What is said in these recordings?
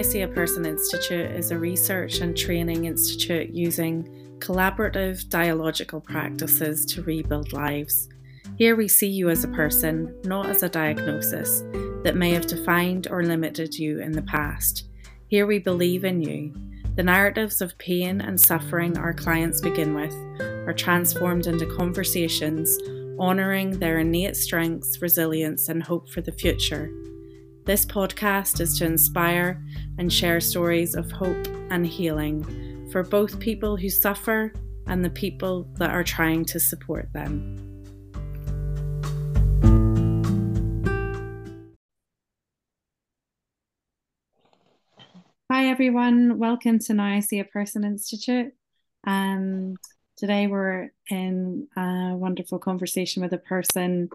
I See a Person Institute is a research and training institute using collaborative dialogical practices to rebuild lives. Here we see you as a person, not as a diagnosis that may have defined or limited you in the past. Here we believe in you. The narratives of pain and suffering our clients begin with are transformed into conversations honouring their innate strengths, resilience, and hope for the future. This podcast is to inspire and share stories of hope and healing for both people who suffer and the people that are trying to support them. Hi, everyone. Welcome to Now I See a Person Institute. And today we're in a wonderful conversation with a person.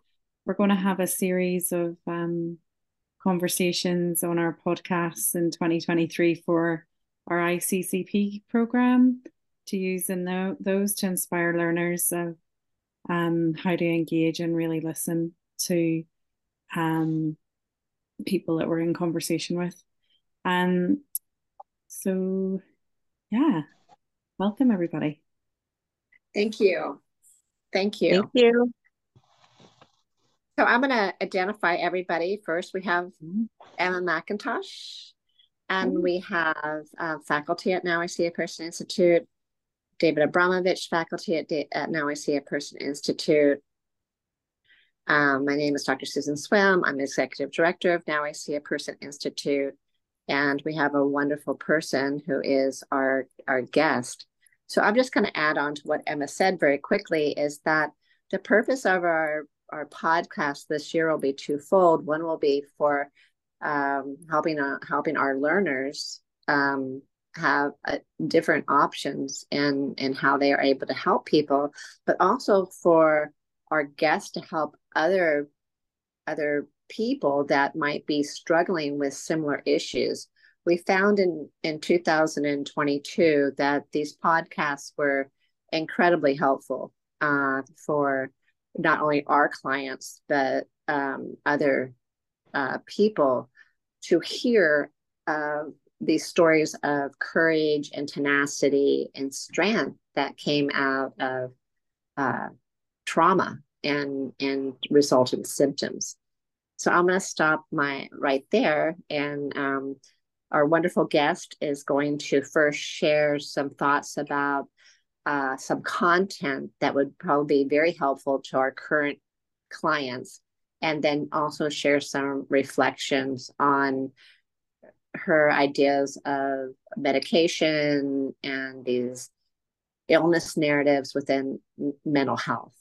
We're going to have a series of um, conversations on our podcasts in 2023 for our ICCP program to use in the, those to inspire learners of um, how to engage and really listen to um, people that we're in conversation with. Um, so, yeah, welcome everybody. Thank you. Thank you. Thank you. So I'm going to identify everybody. First, we have Emma McIntosh, and we have uh, faculty at Now I See a Person Institute, David Abramovich, faculty at, at Now I See a Person Institute. Um, my name is Dr. Susan Swim. I'm the executive director of Now I See a Person Institute, and we have a wonderful person who is our, our guest. So I'm just going to add on to what Emma said very quickly is that the purpose of our our podcast this year will be twofold. One will be for um, helping uh, helping our learners um, have uh, different options and and how they are able to help people, but also for our guests to help other other people that might be struggling with similar issues. We found in in 2022 that these podcasts were incredibly helpful uh, for not only our clients but um, other uh, people to hear uh, these stories of courage and tenacity and strength that came out of uh, trauma and and resultant symptoms. So I'm going to stop my right there, and um, our wonderful guest is going to first share some thoughts about uh, some content that would probably be very helpful to our current clients, and then also share some reflections on her ideas of medication and these illness narratives within mental health.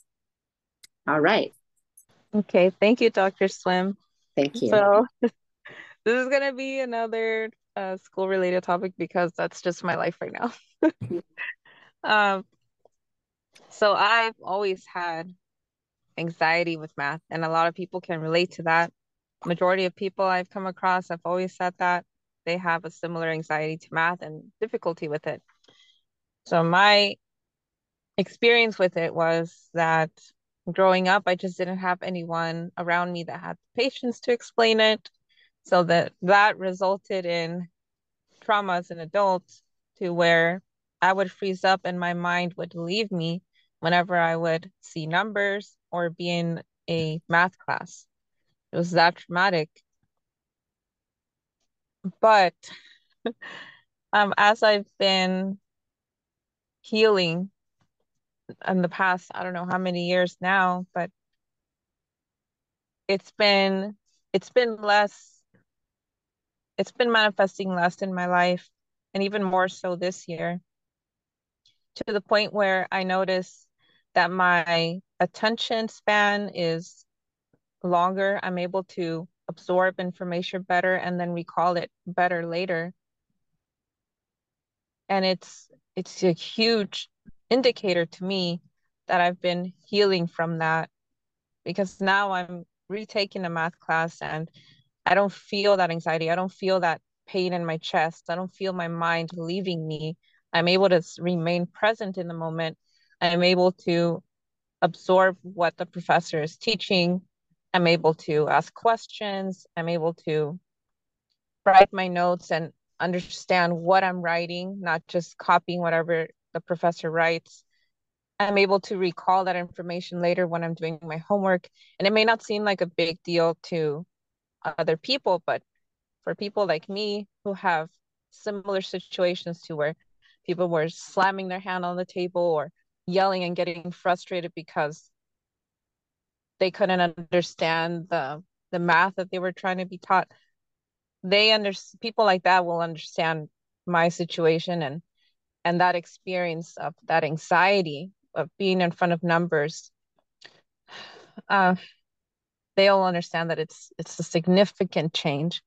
All right. Okay. Thank you, Dr. Swim. Thank you. So, this is going to be another uh, school related topic because that's just my life right now. Um, so I've always had anxiety with math, and a lot of people can relate to that. Majority of people I've come across have always said that they have a similar anxiety to math and difficulty with it. So my experience with it was that growing up, I just didn't have anyone around me that had the patience to explain it. So that that resulted in trauma as an adult to where I would freeze up and my mind would leave me whenever I would see numbers or be in a math class. It was that traumatic. But um, as I've been healing in the past, I don't know how many years now, but it's been it's been less it's been manifesting less in my life and even more so this year to the point where I notice that my attention span is longer. I'm able to absorb information better and then recall it better later. And it's it's a huge indicator to me that I've been healing from that because now I'm retaking a math class and I don't feel that anxiety. I don't feel that pain in my chest. I don't feel my mind leaving me I'm able to remain present in the moment. I'm able to absorb what the professor is teaching. I'm able to ask questions. I'm able to write my notes and understand what I'm writing, not just copying whatever the professor writes. I'm able to recall that information later when I'm doing my homework. And it may not seem like a big deal to other people, but for people like me who have similar situations to where people were slamming their hand on the table or yelling and getting frustrated because they couldn't understand the the math that they were trying to be taught. They under people like that will understand my situation and and that experience of that anxiety of being in front of numbers. Uh, they'll understand that it's it's a significant change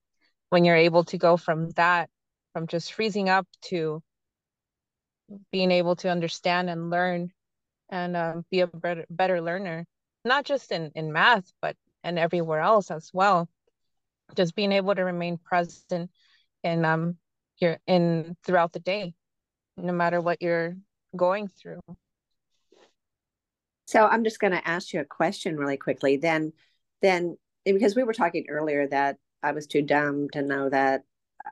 when you're able to go from that from just freezing up to being able to understand and learn and um, be a better better learner not just in in math but and everywhere else as well. Just being able to remain present and um your in throughout the day no matter what you're going through. So i'm just going to ask you a question really quickly. Then then because we were talking earlier that i was too dumb to know that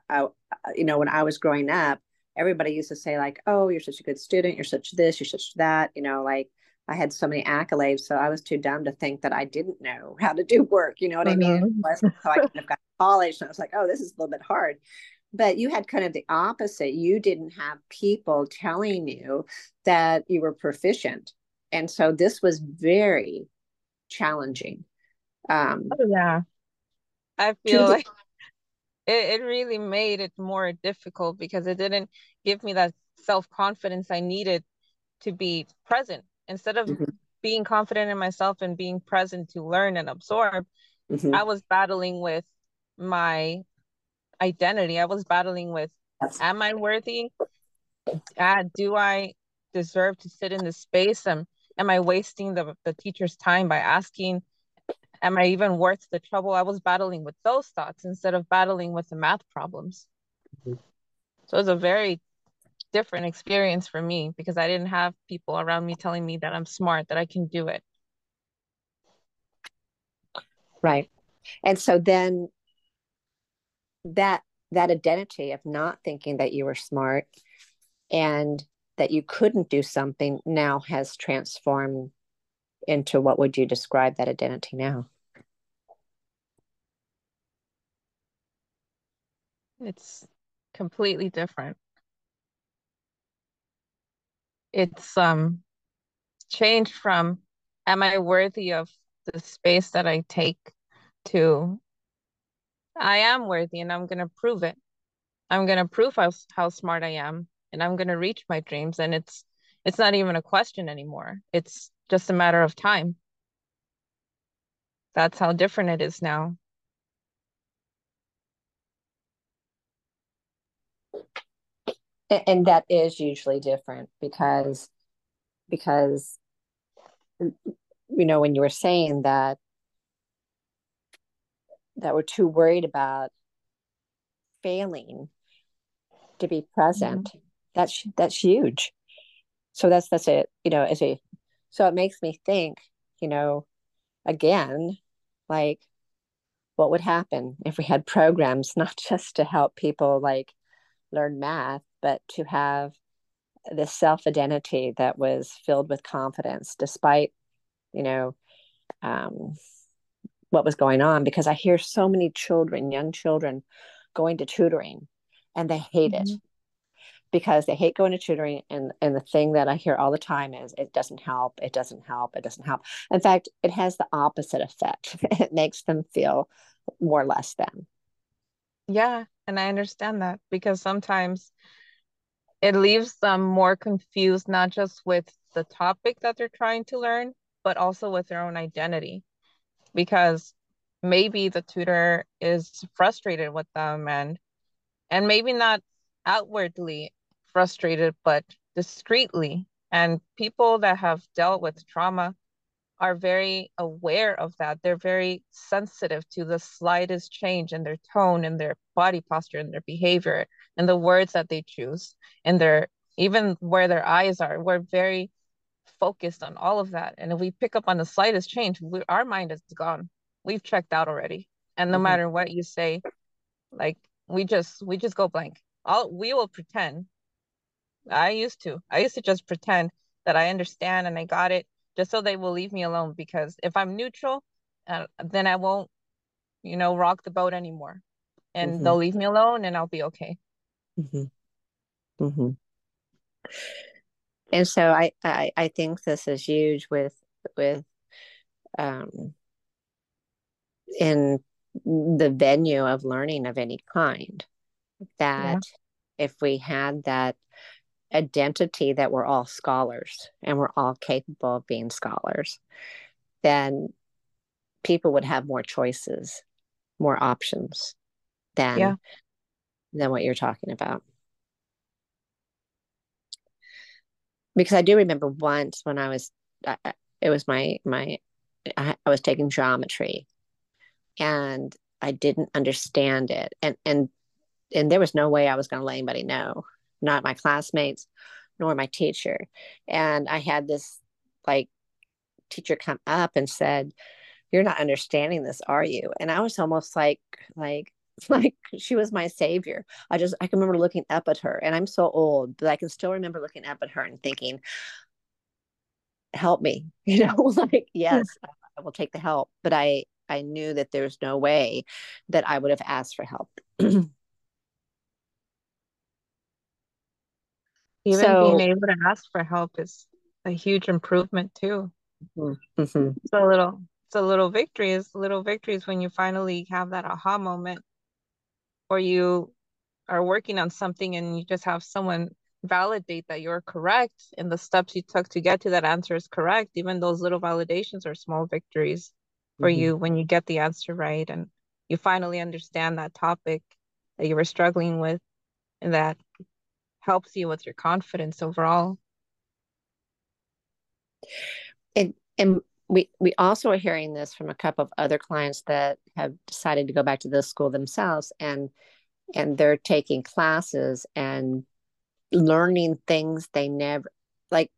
I, you know when i was growing up everybody used to say like oh you're such a good student you're such this you're such that you know like I had so many accolades, so I was too dumb to think that I didn't know how to do work. You know what mm-hmm. I mean? Mm-hmm. so I kind of got college, and I was like, oh, this is a little bit hard. But you had kind of the opposite. You didn't have people telling you that you were proficient, and so this was very challenging. Um, oh, yeah, I feel like it, it really made it more difficult because it didn't give me that self confidence I needed to be present instead of mm-hmm. being confident in myself and being present to learn and absorb mm-hmm. i was battling with my identity i was battling with yes. am i worthy uh, do i deserve to sit in this space am, am i wasting the, the teacher's time by asking am i even worth the trouble i was battling with those thoughts instead of battling with the math problems mm-hmm. so it was a very different experience for me because I didn't have people around me telling me that I'm smart, that I can do it. Right. And so then that that identity of not thinking that you were smart and that you couldn't do something now has transformed into what would you describe that identity now? It's completely different it's um changed from am I worthy of the space that I take to I am worthy and I'm gonna prove it. I'm gonna prove how how smart I am and I'm gonna reach my dreams and it's it's not even a question anymore. It's just a matter of time. That's how different it is now. and that is usually different because because you know when you were saying that that we're too worried about failing to be present mm-hmm. that's that's huge so that's that's it you know as a so it makes me think you know again like what would happen if we had programs not just to help people like learn math but to have this self identity that was filled with confidence despite you know um, what was going on because i hear so many children young children going to tutoring and they hate mm-hmm. it because they hate going to tutoring and and the thing that i hear all the time is it doesn't help it doesn't help it doesn't help. In fact it has the opposite effect. It makes them feel more less than. Yeah and i understand that because sometimes it leaves them more confused, not just with the topic that they're trying to learn, but also with their own identity. Because maybe the tutor is frustrated with them and and maybe not outwardly frustrated, but discreetly. And people that have dealt with trauma are very aware of that. They're very sensitive to the slightest change in their tone and their body posture and their behavior and the words that they choose and their even where their eyes are. We're very focused on all of that. And if we pick up on the slightest change, we, our mind is gone. We've checked out already. And no mm-hmm. matter what you say, like we just we just go blank. I'll we will pretend. I used to. I used to just pretend that I understand and I got it just so they will leave me alone because if I'm neutral, uh, then I won't, you know, rock the boat anymore. And mm-hmm. they'll leave me alone and I'll be okay. Mm-hmm. Mm-hmm. And so I, I I think this is huge with with um in the venue of learning of any kind that yeah. if we had that identity that we're all scholars and we're all capable of being scholars, then people would have more choices, more options than yeah. than what you're talking about. Because I do remember once when I was, it was my my, I, I was taking geometry, and I didn't understand it, and and and there was no way I was going to let anybody know not my classmates nor my teacher. And I had this like teacher come up and said, You're not understanding this, are you? And I was almost like, like, like she was my savior. I just I can remember looking up at her and I'm so old, but I can still remember looking up at her and thinking, help me, you know, like, yes, I will take the help. But I I knew that there's no way that I would have asked for help. Even so, being able to ask for help is a huge improvement too. Mm-hmm. mm-hmm. It's a little, it's a little victory. It's little victories when you finally have that aha moment, or you are working on something and you just have someone validate that you're correct and the steps you took to get to that answer is correct. Even those little validations are small victories for mm-hmm. you when you get the answer right and you finally understand that topic that you were struggling with and that helps you with your confidence overall. And and we we also are hearing this from a couple of other clients that have decided to go back to the school themselves and and they're taking classes and learning things they never like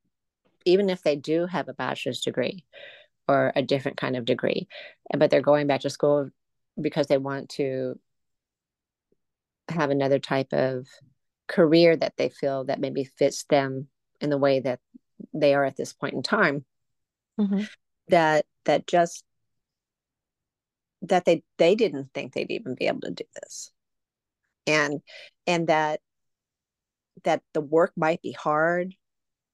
even if they do have a bachelor's degree or a different kind of degree but they're going back to school because they want to have another type of career that they feel that maybe fits them in the way that they are at this point in time mm-hmm. that that just that they they didn't think they'd even be able to do this. And and that that the work might be hard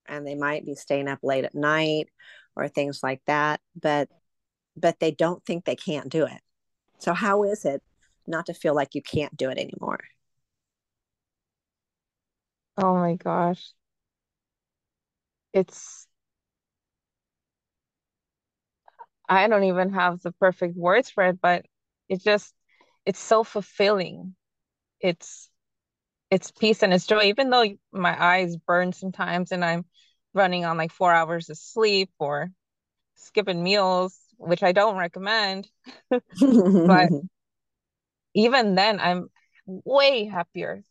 and they might be staying up late at night or things like that but but they don't think they can't do it. So how is it not to feel like you can't do it anymore Oh my gosh. It's I don't even have the perfect words for it, but it just it's so fulfilling. It's it's peace and it's joy, even though my eyes burn sometimes and I'm running on like four hours of sleep or skipping meals, which I don't recommend. But even then I'm way happier.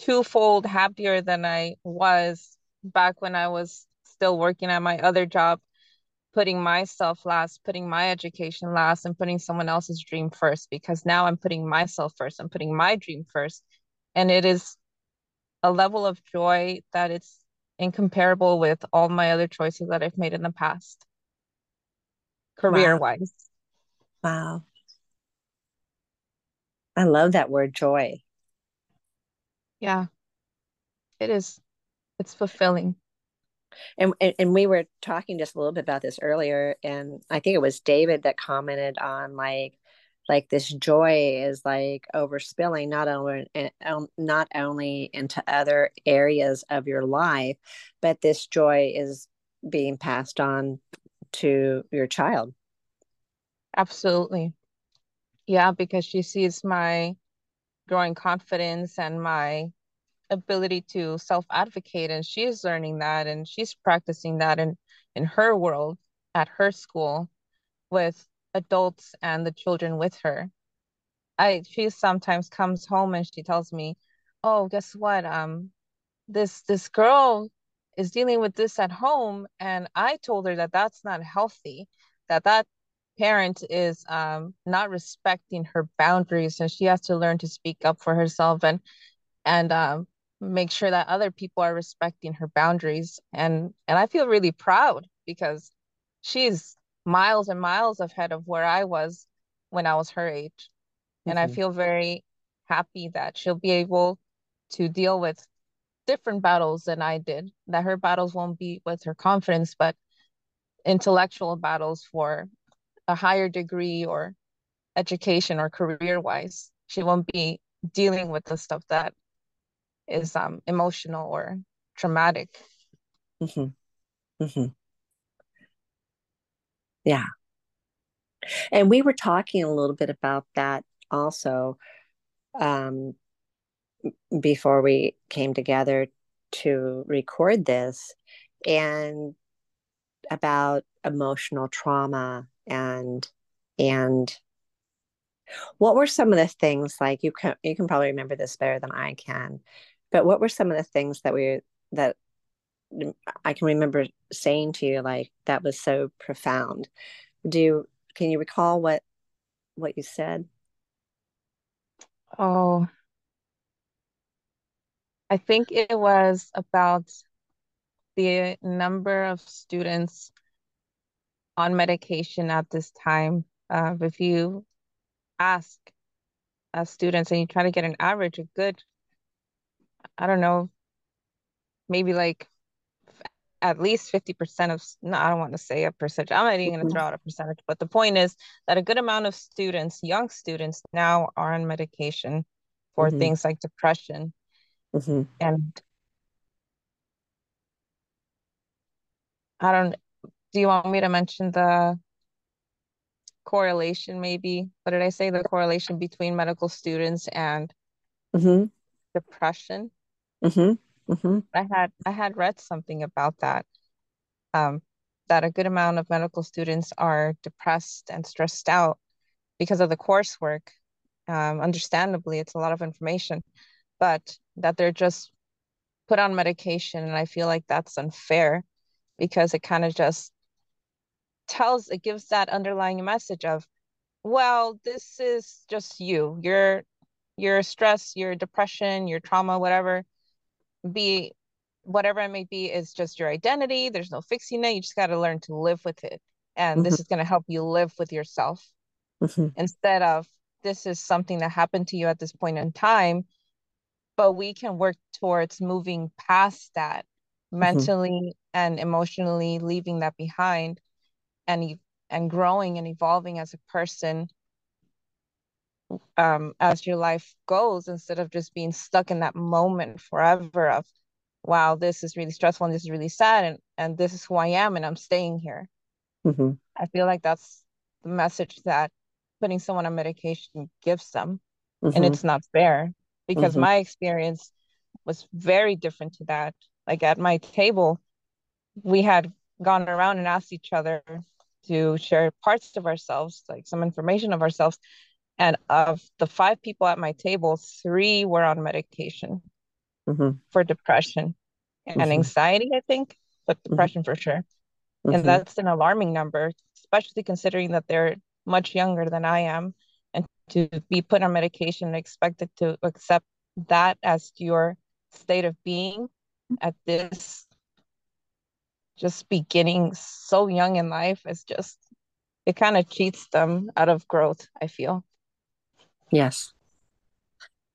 Twofold happier than I was back when I was still working at my other job, putting myself last, putting my education last, and putting someone else's dream first. Because now I'm putting myself first, I'm putting my dream first. And it is a level of joy that it's incomparable with all my other choices that I've made in the past, career wise. Wow. wow. I love that word joy. Yeah, it is. It's fulfilling. And, and and we were talking just a little bit about this earlier, and I think it was David that commented on like like this joy is like overspilling not only eh, not only into other areas of your life, but this joy is being passed on to your child. Absolutely. Yeah, because she sees my growing confidence and my ability to self-advocate and she's learning that and she's practicing that in in her world at her school with adults and the children with her. I she sometimes comes home and she tells me oh guess what? Um this this girl is dealing with this at home and i told her that that's not healthy that that parent is um, not respecting her boundaries and she has to learn to speak up for herself and and um, make sure that other people are respecting her boundaries. And and I feel really proud because she's miles and miles ahead of where I was when I was her age. Mm-hmm. And I mm-hmm. feel very happy that she'll be able to deal with different battles than I did, that her battles won't be with her confidence, but intellectual battles for a higher degree or education or career wise. She won't be dealing with the stuff that is um emotional or traumatic. Mm-hmm. Mm-hmm. Yeah. And we were talking a little bit about that also um, before we came together to record this and about emotional trauma and and what were some of the things like you can you can probably remember this better than I can but what were some of the things that we that I can remember saying to you like that was so profound? Do you can you recall what what you said? Oh. I think it was about the number of students on medication at this time. Uh, if you ask uh, students and you try to get an average, a good, I don't know, maybe like at least 50% of, no, I don't want to say a percentage. I'm not even going to throw out a percentage, but the point is that a good amount of students, young students now are on medication for mm-hmm. things like depression Mm-hmm. And I don't, do you want me to mention the correlation maybe? What did I say? The correlation between medical students and mm-hmm. depression? Mm-hmm. mm-hmm. I had I had read something about that. Um, that a good amount of medical students are depressed and stressed out because of the coursework. Um, understandably, it's a lot of information, but that they're just put on medication and i feel like that's unfair because it kind of just tells it gives that underlying message of well this is just you your your stress your depression your trauma whatever be whatever it may be is just your identity there's no fixing it you just got to learn to live with it and mm-hmm. this is going to help you live with yourself mm-hmm. instead of this is something that happened to you at this point in time but we can work towards moving past that mm-hmm. mentally and emotionally leaving that behind and and growing and evolving as a person um, as your life goes instead of just being stuck in that moment forever of wow this is really stressful and this is really sad and and this is who i am and i'm staying here mm-hmm. i feel like that's the message that putting someone on medication gives them mm-hmm. and it's not fair because mm-hmm. my experience was very different to that. Like at my table, we had gone around and asked each other to share parts of ourselves, like some information of ourselves. And of the five people at my table, three were on medication mm-hmm. for depression and mm-hmm. anxiety, I think, but mm-hmm. depression for sure. And mm-hmm. that's an alarming number, especially considering that they're much younger than I am And to be put on medication and expected to accept that as your state of being at this just beginning so young in life is just it kind of cheats them out of growth i feel. Yes.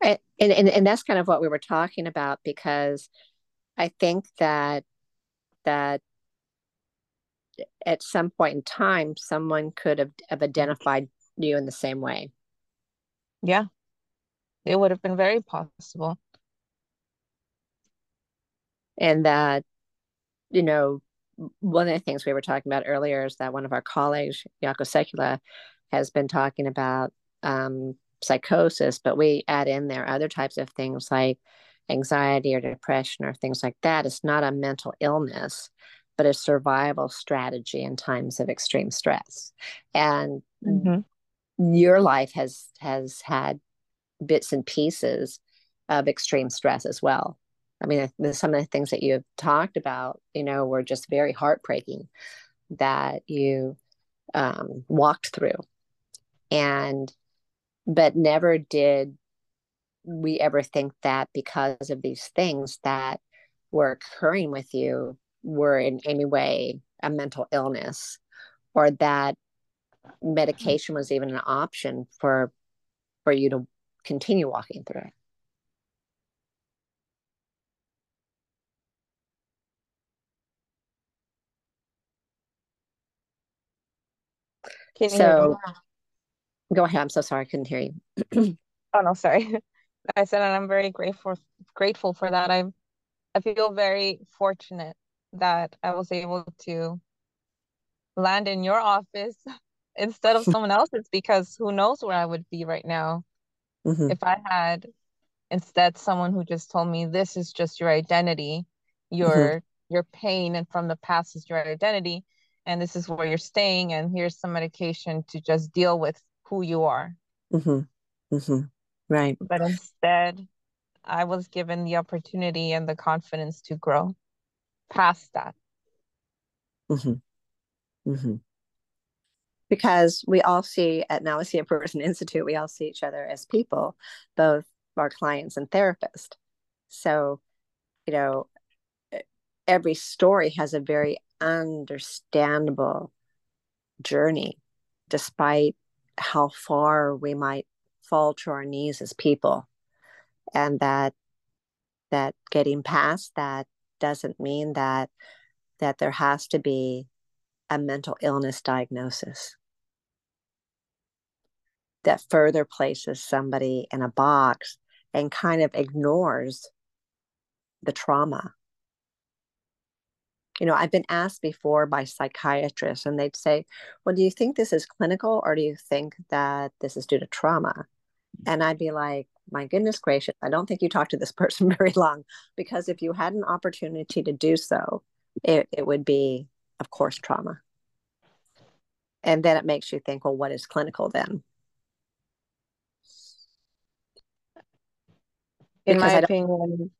And, and and that's kind of what we were talking about because i think that that at some point in time someone could have, have identified you in the same way. Yeah, it would have been very possible. And that, you know, one of the things we were talking about earlier is that one of our colleagues, Jaakko Seikkula, has been talking about um, psychosis, but we add in there other types of things like anxiety or depression or things like that. It's not a mental illness, but a survival strategy in times of extreme stress. And mm-hmm your life has has had bits and pieces of extreme stress as well. I mean, some of the things that you've talked about, you know, were just very heartbreaking that you um, walked through, and but never did we ever think that because of these things that were occurring with you were in any way a mental illness or that medication was even an option for for you to continue walking through it Can you so go ahead. I'm so sorry. I couldn't hear you. Oh no sorry. I said and i'm very grateful grateful for that. I'm i feel very fortunate that i was able to land in your office instead of someone else's because who knows where I would be right now Mhm. if I had instead someone who just told me this is just your identity, your your pain and from the past is your identity, and this is where you're staying, and here's some medication to just deal with who you are. Mhm. Mhm. right But instead, I was given the opportunity and the confidence to grow past that. Mhm. Mhm. because we all see at now see a person institute we all see each other as people both our clients and therapists so you know every story has a very understandable journey despite how far we might fall to our knees as people and that that getting past that doesn't mean that that there has to be a mental illness diagnosis that further places somebody in a box and kind of ignores the trauma. You know, I've been asked before by psychiatrists, and they'd say, Well, do you think this is clinical or do you think that this is due to trauma? And I'd be like, My goodness gracious, I don't think you talked to this person very long because if you had an opportunity to do so, it, it would be, of course, trauma. And then it makes you think, Well, what is clinical then? In Because my opinion,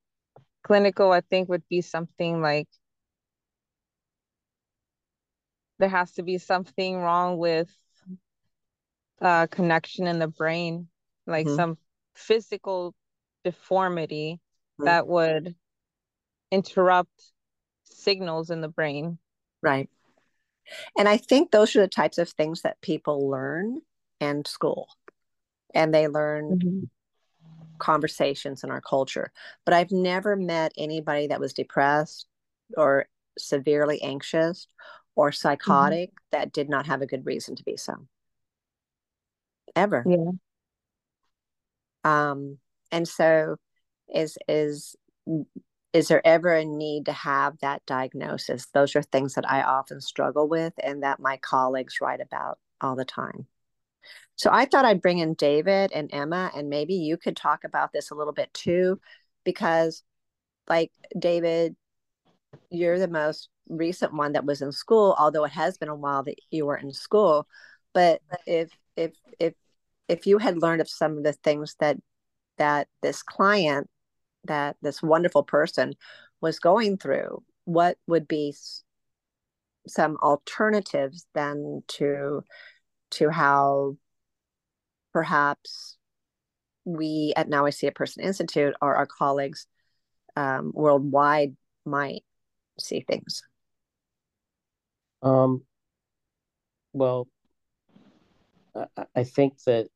clinical, I think, would be something like there has to be something wrong with uh connection in the brain, like Mhm. some physical deformity Mhm. that would interrupt signals in the brain. right. And I think those are the types of things that people learn in school. And they learn conversations in our culture. But I've never met anybody that was depressed or severely anxious or psychotic that did not have a good reason to be so. Ever. Yeah. Um, and so is is is there ever a need to have that diagnosis? Those are things that I often struggle with and that my colleagues write about all the time. So I thought I'd bring in David and Emma, and maybe you could talk about this a little bit too, because, like, David, you're the most recent one that was in school, although it has been a while that you were in school. But if if if if you had learned of some of the things that that this client, that this wonderful person was going through, what would be some alternatives then to to how perhaps we at Now I See a Person Institute or our colleagues um, worldwide might see things. Um, well, I, I think that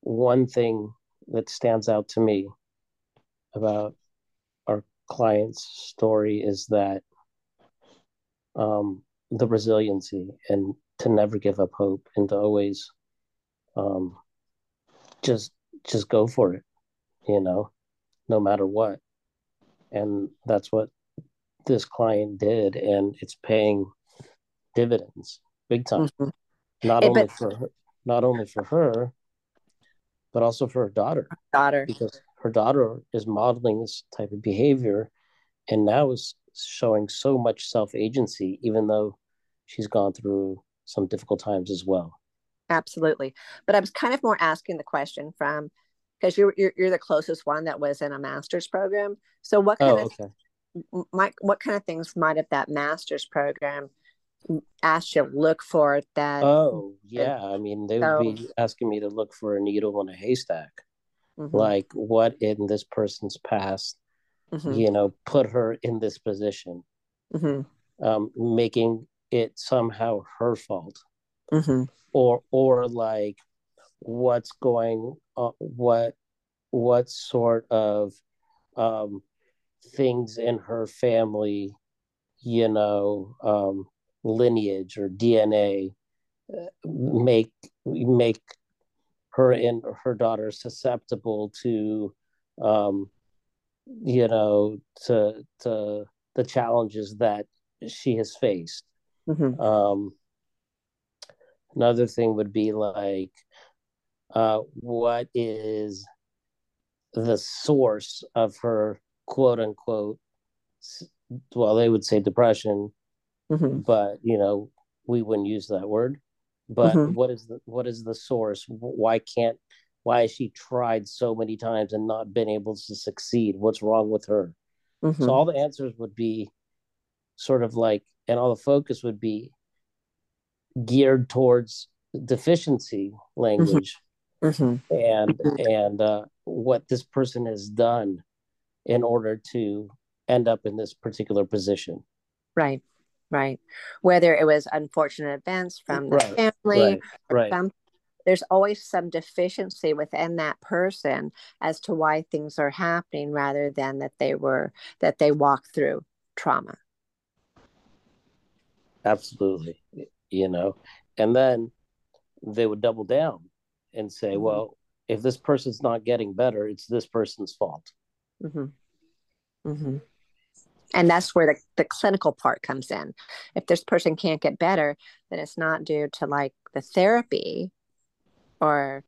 one thing that stands out to me about our client's story is that um, the resiliency and to never give up hope and to always um, just just go for it, you know, no matter what. And that's what this client did, and it's paying dividends big time. Mhm. Not Eh, only but for her, not only for her, but also for her daughter, daughter, because her daughter is modeling this type of behavior, and now is showing so much self agency, even though she's gone through some difficult times as well. absolutely. But I was kind of more asking the question from because you're, you're you're the closest one that was in a master's program. So what kind Oh, of okay. Might what kind of things might have that master's program asked you to look for that? Oh, yeah. I mean, they would be asking me to look for a needle in a haystack. mm-hmm. like what in this person's past mm-hmm. you know put her in this position mm-hmm. um, making it somehow her fault mm-hmm. or or like what's going on what what sort of um, things in her family you know um, lineage or dna uh, make make her and her daughter susceptible to um, you know to to the challenges that she has faced mm-hmm. um, another thing would be like uh, what is the source of her quote unquote well they would say depression mm-hmm. but you know we wouldn't use that word but mm-hmm. what is the what is the source why can't why has she tried so many times and not been able to succeed what's wrong with her mm-hmm. so all the answers would be sort of like and all the focus would be geared towards deficiency language mm-hmm. mm-hmm. and and uh, what this person has done in order to end up in this particular position right right whether it was unfortunate events from the right, family right, right. there's always some deficiency within that person as to why things are happening rather than that they were that they walk through trauma absolutely you know and then they would double down and say mm-hmm. well if this person's not getting better it's this person's fault mm-hmm. Mm-hmm. And that's where the, the clinical part comes in. If this person can't get better then it's not due to like the therapy or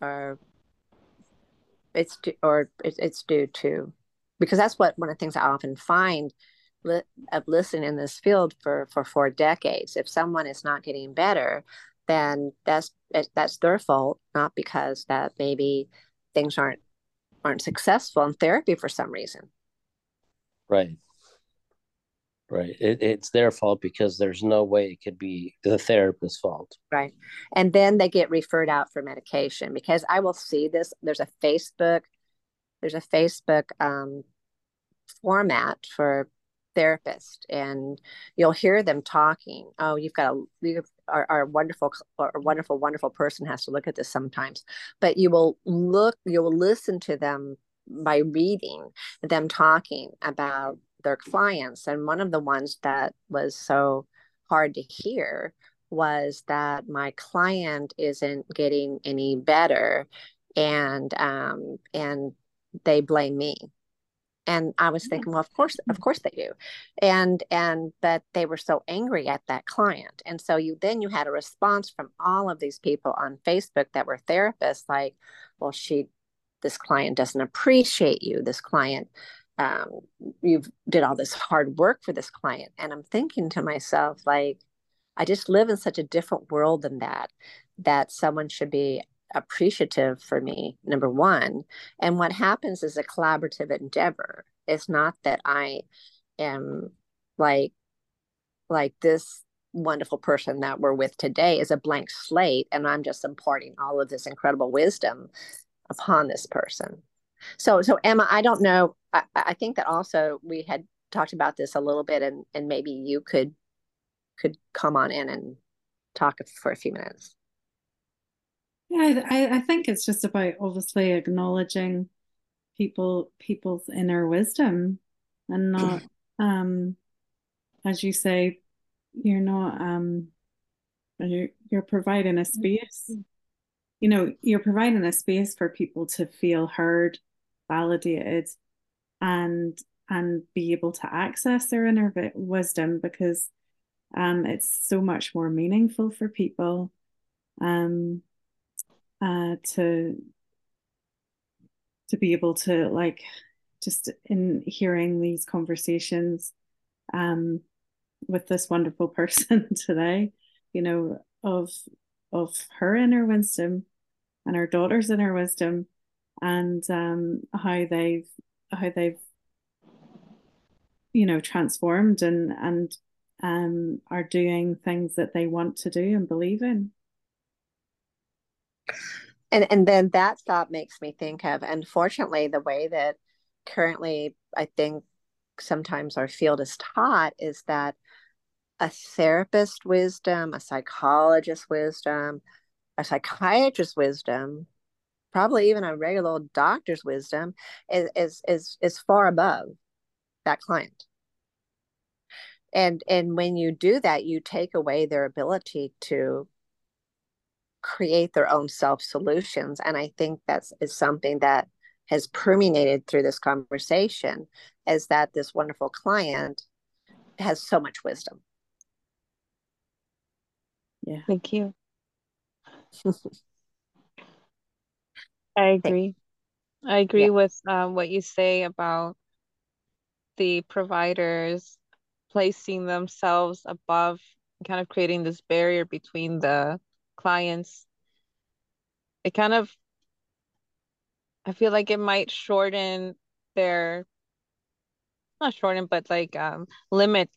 or it's or it's due to because that's what one of the things i often find li- of listening in this field for for four decades. If someone is not getting better then that's that's their fault not because that maybe things aren't aren't successful in therapy for some reason right Right. It, it's their fault because there's no way it could be the therapist's fault. Right. And then they get referred out for medication because I will see this. There's a Facebook, there's a Facebook um, format for therapists and you'll hear them talking. Oh, you've got a, you our, our wonderful, our wonderful, wonderful person has to look at this sometimes, but you will look, you will listen to them by reading them talking about their clients. And one of the ones that was so hard to hear was that my client isn't getting any better and um and they blame me and i was thinking well of course of course they do. And and but they were so angry at that client. And so you then you had a response from all of these people on facebook that were therapists like well she this client doesn't appreciate you. This client um, you've did all this hard work for this client. And i'm thinking to myself like i just live in such a different world than that that someone should be appreciative for me number one and what happens is a collaborative endeavor it's not that i am like like this wonderful person that we're with today is a blank slate and i'm just imparting all of this incredible wisdom upon this person so, so Emma, I don't know. I, I think that also we had talked about this a little bit, and and maybe you could could come on in and talk for a few minutes. Yeah, I, I think it's just about obviously acknowledging people people's inner wisdom and not um as you say you're not um you're you're providing a space you know you're providing a space for people to feel heard validated and and be able to access their inner wisdom because um, it's so much more meaningful for people. Um, uh, to to be able to like just in hearing these conversations um, with this wonderful person today, you know, of of her inner wisdom and her daughter's inner wisdom and um, how they've how they've you know transformed and and um, are doing things that they want to do and believe in. And and then that thought makes me think of unfortunately the way that currently i think sometimes our field is taught is that a therapist wisdom a psychologist wisdom a psychiatrist wisdom probably even a regular old doctor's wisdom is is is, is far above that client. And and when you do that you take away their ability to create their own self solutions and i think that's is something that has permeated through this conversation is that this wonderful client has so much wisdom. Yeah. Thank you. I agree. I agree yeah. with um, what you say about the providers placing themselves above kind of creating this barrier between the clients it kind of i feel like it might shorten their not shorten but like um limit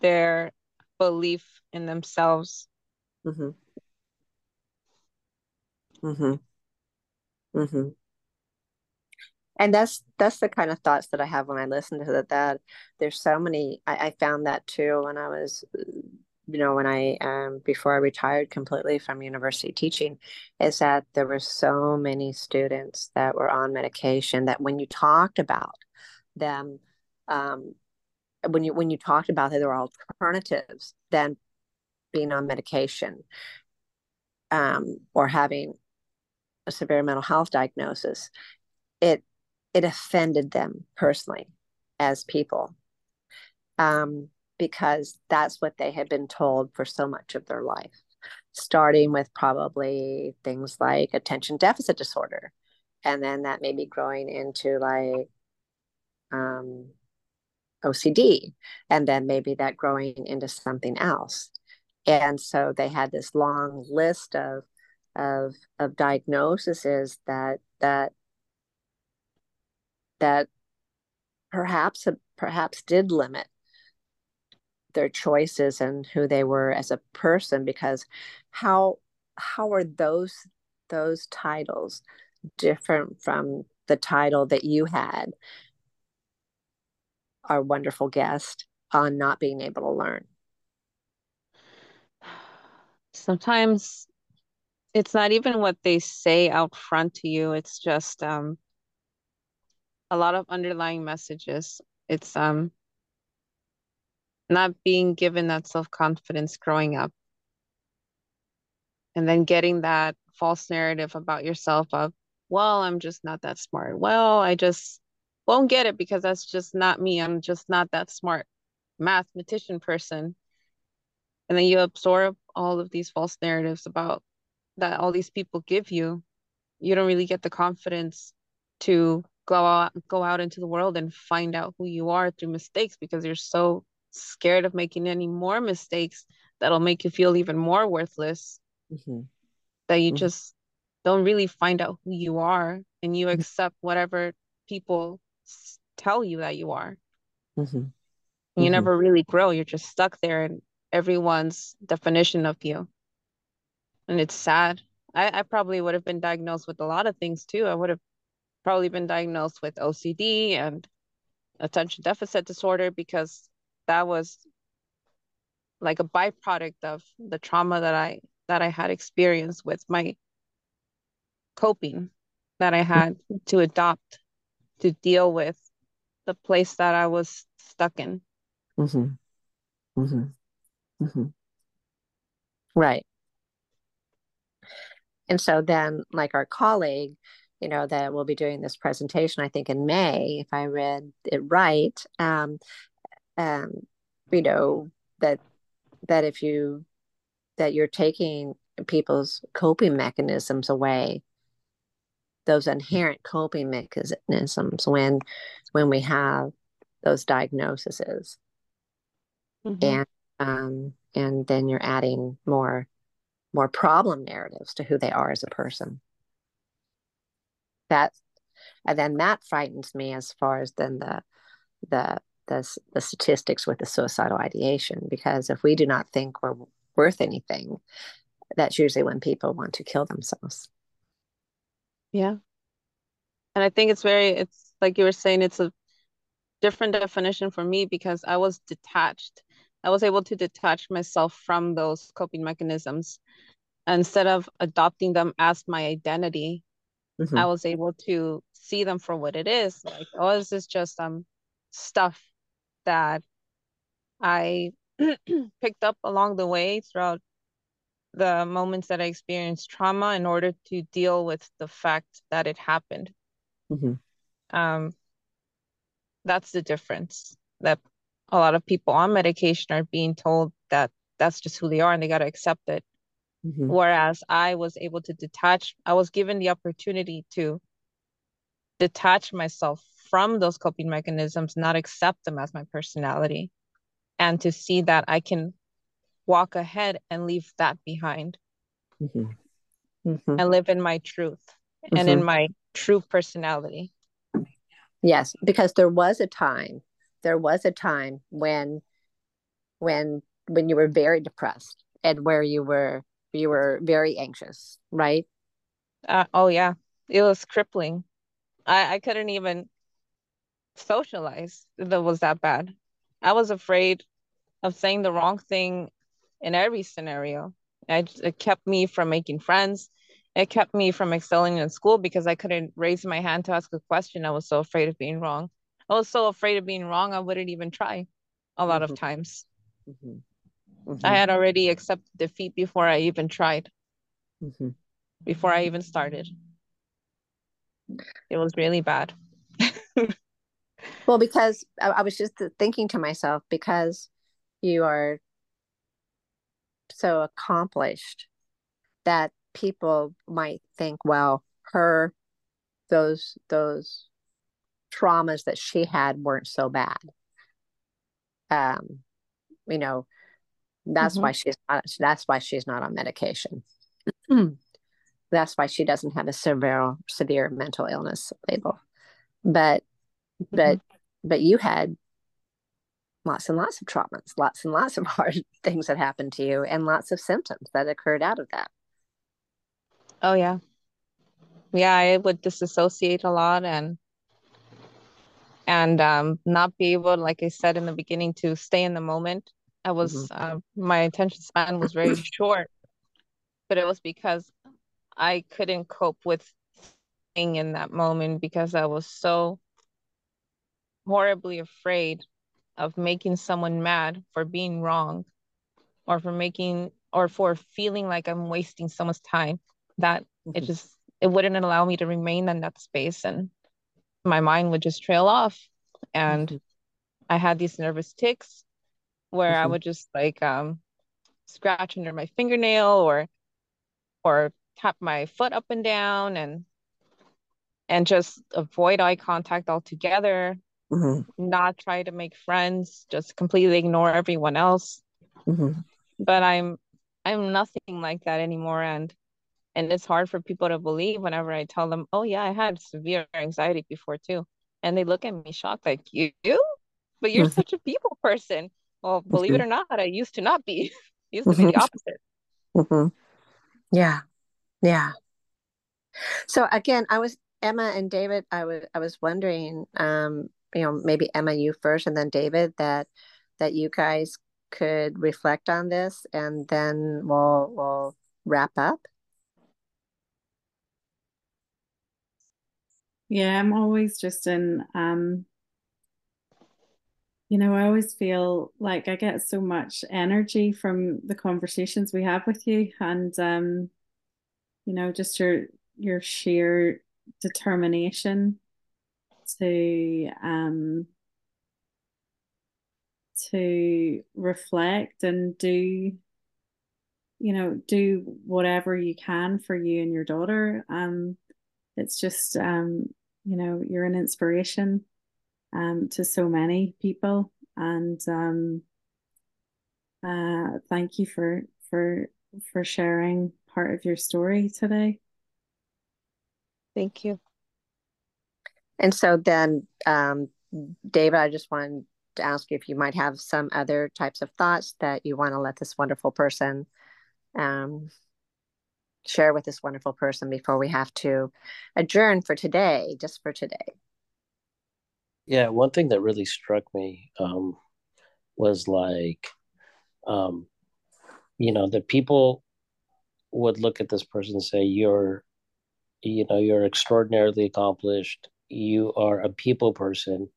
their belief in themselves. Mm-hmm. Mm-hmm. Mm-hmm. And that's that's the kind of thoughts that i have when i listen to that that there's so many I, I found that too when i was you know when i um before i retired completely from university teaching is that there were so many students that were on medication that when you talked about them um when you when you talked about that there were alternatives than being on medication um or having a severe mental health diagnosis it it offended them personally as people. Um, because that's what they had been told for so much of their life, starting with probably things like attention deficit disorder. And then that may be growing into like um, OCD, and then maybe that growing into something else. And so they had this long list of of of diagnoses that that that perhaps perhaps did limit their choices and who they were as a person because how how are those those titles different from the title that you had? Our wonderful guest on not being able to learn. Sometimes it's not even what they say out front to you. It's just um a lot of underlying messages. It's um not being given that self-confidence growing up. And then getting that false narrative about yourself of, well, I'm just not that smart. Well, I just won't get it because that's just not me. I'm just not that smart mathematician person. And then you absorb all of these false narratives about that all these people give you. You don't really get the confidence to go out go out into the world and find out who you are through mistakes because you're so scared of making any more mistakes that'll make you feel even more worthless mm-hmm. that you mm-hmm. just don't really find out who you are and you mm-hmm. accept whatever people tell you that you are mm-hmm. you mm-hmm. never really grow you're just stuck there in everyone's definition of you and it's sad I, I probably would have been diagnosed with a lot of things too i would have probably been diagnosed with OCD and attention deficit disorder because that was like a byproduct of the trauma that I that I had experienced with my coping that I had to adopt to deal with the place that I was stuck in. Mm-hmm. Mm-hmm. Mm-hmm. Right. And so then, like our colleague, you know, that we'll be doing this presentation, I think in May, if I read it right. Um, um, you know, that that if you that you're taking people's coping mechanisms away, those inherent coping mechanisms when when we have those diagnoses. Mm-hmm. And um, and then you're adding more more problem narratives to who they are as a person that and then that frightens me as far as then the the the, the statistics with the suicidal ideation because if we do not think we're worth anything that's usually when people want to kill themselves Yeah. And I think it's very, it's like you were saying, it's a different definition for me because I was detached. I was able to detach myself from those coping mechanisms. Instead of adopting them as my identity, mm-hmm. I was able to see them for what it is. Like, oh, this is just um stuff that I picked up along the way throughout the moments that I experienced trauma in order to deal with the fact that it happened. Mm-hmm. Um, that's the difference that a lot of people on medication are being told that that's just who they are and they got to accept it. Mm-hmm. Whereas I was able to detach, I was given the opportunity to detach myself from those coping mechanisms, not accept them as my personality, and to see that I can walk ahead and leave that behind mm-hmm. Mm-hmm. and live in my truth and in mm-hmm. my true personality. Yes, because there was a time, there was a time when, when, when you were very depressed and where you were, you were very anxious, right? Uh, oh yeah, it was crippling. I I couldn't even socialize. That was that bad. I was afraid of saying the wrong thing in every scenario. I, it kept me from making friends it kept me from excelling in school because I couldn't raise my hand to ask a question. I was so afraid of being wrong. I was so afraid of being wrong, I wouldn't even try a lot mm-hmm. of times. Mm-hmm. Mm-hmm. I had already accepted defeat before I even tried, mm-hmm. before I even started. It was really bad. Well, because I, I was just thinking to myself, because you are so accomplished that people might think, well, her those those traumas that she had weren't so bad. Um, you know, that's mm-hmm. why she's not that's why she's not on medication. that's why she doesn't have a severe severe mental illness label. But mm-hmm. but but you had lots and lots of traumas, lots and lots of hard things that happened to you, and lots of symptoms that occurred out of that. Oh yeah. Yeah, I would disassociate a lot and and um not be able, like I said in the beginning, to stay in the moment. I was mm-hmm. uh, my attention span was very short, but it was because I couldn't cope with being in that moment because I was so horribly afraid of making someone mad for being wrong or for making or for feeling like I'm wasting someone's time that mm-hmm. it just it wouldn't allow me to remain in that space and my mind would just trail off and mm-hmm. i had these nervous tics where mm-hmm. i would just like um scratch under my fingernail or or tap my foot up and down and and just avoid eye contact altogether mm-hmm. not try to make friends just completely ignore everyone else mm-hmm. but i'm i'm nothing like that anymore and and it's hard for people to believe whenever I tell them, "Oh yeah, I had severe anxiety before too," and they look at me shocked, like you, but you're such a people person. Well, believe it or not, I used to not be. used to be the opposite. Mm-hmm. Yeah, yeah. So again, I was Emma and David. I was I was wondering, um, you know, maybe Emma, you first, and then David. That that you guys could reflect on this, and then we'll we'll wrap up. Yeah, I'm always just in um you know, I always feel like I get so much energy from the conversations we have with you and um you know, just your your sheer determination to um to reflect and do you know do whatever you can for you and your daughter. Um it's just um, you know you're an inspiration um, to so many people. And um, uh, thank you for for for sharing part of your story today. Thank you and so then um, david i just wanted to ask you if you might have some other types of thoughts that you want to let this wonderful person um, share with this wonderful person before we have to adjourn for today, just for today? Yeah, one thing that really struck me um, was like, um, you know, that people would look at this person and say, "You're, you know, you're extraordinarily accomplished. You are a people person,"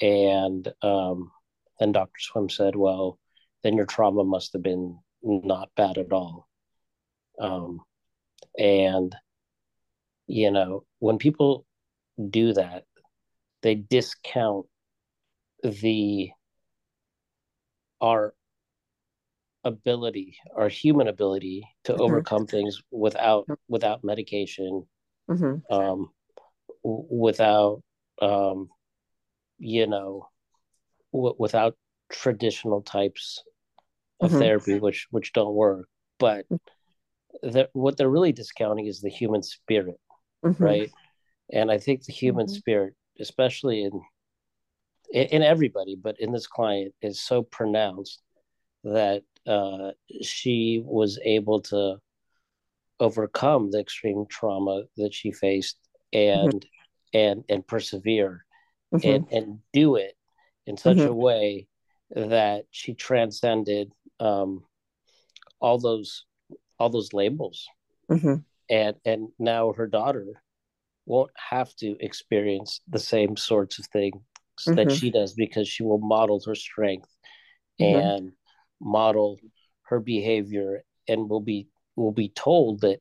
and um, then Dr. Swim said, "Well, then your trauma must have been not bad at all." Um, and you know, when people do that, they discount the our ability, our human ability to mm-hmm. overcome things without without medication, mm-hmm. um, without um, you know, w- without traditional types of mm-hmm. therapy, which which don't work. But that what they're really discounting is the human spirit, mm-hmm. right? And I think the human mm-hmm. spirit, especially in in everybody, but in this client, is so pronounced that uh, she was able to overcome the extreme trauma that she faced and mm-hmm. And and persevere mm-hmm. and and do it in such mm-hmm. a way that she transcended um, all those all those labels mm-hmm. and and now her daughter won't have to experience the same sorts of things that mm-hmm. she does because she will model her strength mm-hmm. and model her behavior and will be will be told that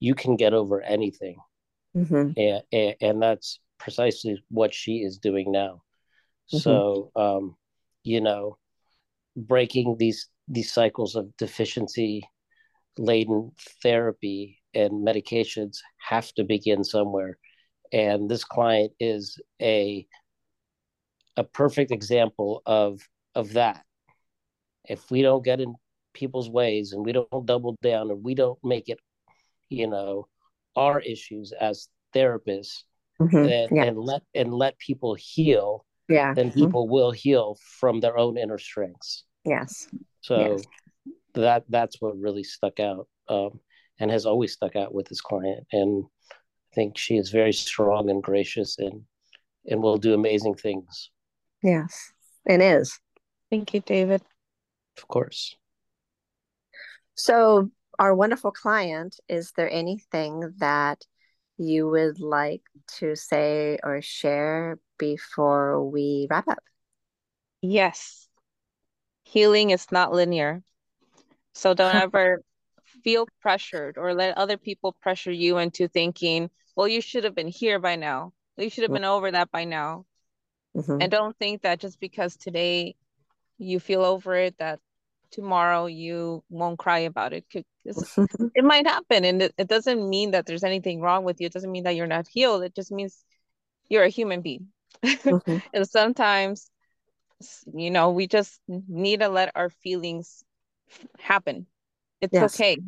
you can get over anything mm-hmm. and, and, and that's precisely what she is doing now mm-hmm. so um you know breaking these these cycles of deficiency laden therapy and medications have to begin somewhere and this client is a a perfect example of of that if we don't get in people's ways and we don't double down and we don't make it you know our issues as therapists mm-hmm. and, yeah. and let and let people heal yeah then mm-hmm. people mm-hmm. will heal from their own inner strengths yes so yes. that that's what really stuck out um, and has always stuck out with this client and i think she is very strong and gracious and and will do amazing things yes it is thank you david of course. So, our wonderful client, is there anything that you would like to say or share before we wrap up? Yes. Healing is not linear. So, don't ever feel pressured or let other people pressure you into thinking, well, you should have been here by now. You should have been over that by now. Mm-hmm. And don't think that just because today you feel over it, that tomorrow you won't cry about it it might happen and it, it doesn't mean that there's anything wrong with you it doesn't mean that you're not healed it just means you're a human being mm-hmm. and sometimes you know we just need to let our feelings happen it's yes. okay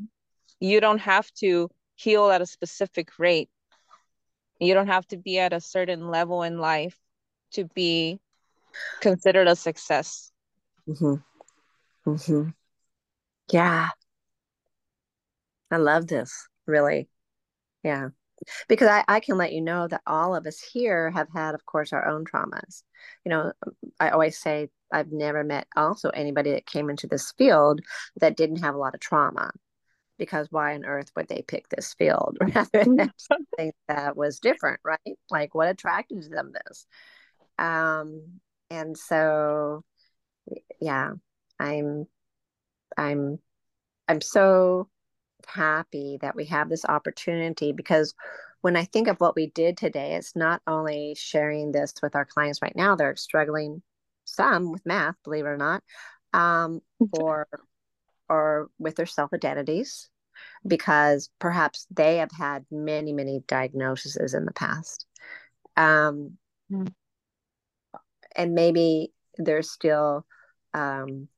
you don't have to heal at a specific rate you don't have to be at a certain level in life to be considered a success mm-hmm. Mm-hmm. Yeah. I love this, really. Yeah. Because I, I can let you know that all of us here have had, of course, our own traumas. You know, I always say I've never met also anybody that came into this field that didn't have a lot of trauma. Because why on earth would they pick this field rather than something that was different, right? Like what attracted them this? Um, and so, yeah, I'm I'm I'm so happy that we have this opportunity because when I think of what we did today, it's not only sharing this with our clients right now, they're struggling some with math, believe it or not, um, or or with their self identities, because perhaps they have had many, many diagnoses in the past. Um, mm. And maybe they're still um,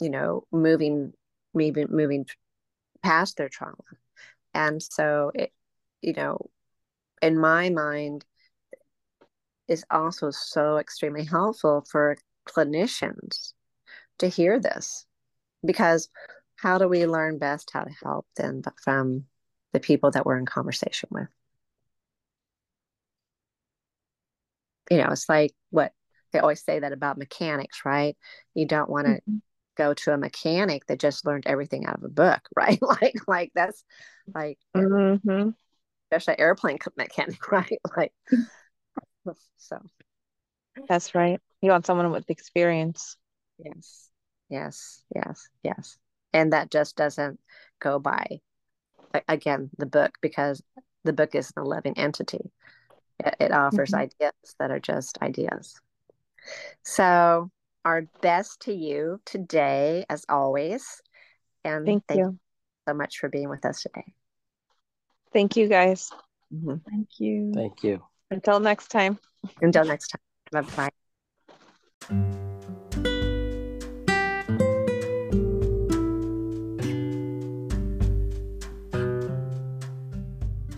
you know moving moving moving past their trauma and so it you know in my mind is also so extremely helpful for clinicians to hear this because how do we learn best how to help them from the people that we're in conversation with. You know, it's like what they always say that about mechanics, right? You don't want to mm-hmm. Go to a mechanic that just learned everything out of a book, right? like, like that's like, mm-hmm. especially airplane mechanic, right? Like, so. That's right. You want someone with experience. Yes, yes, yes, yes. And that just doesn't go by, again, the book because the book is a living entity. It, it offers mm-hmm. ideas that are just ideas. So, our best to you today, as always. And thank, thank you. you so much for being with us today. Thank you, guys. Mm-hmm. Thank you. Thank you. Until next time. Until next time. Bye bye.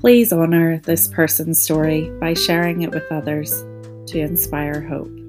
Please honour this person's story by sharing it with others to inspire hope.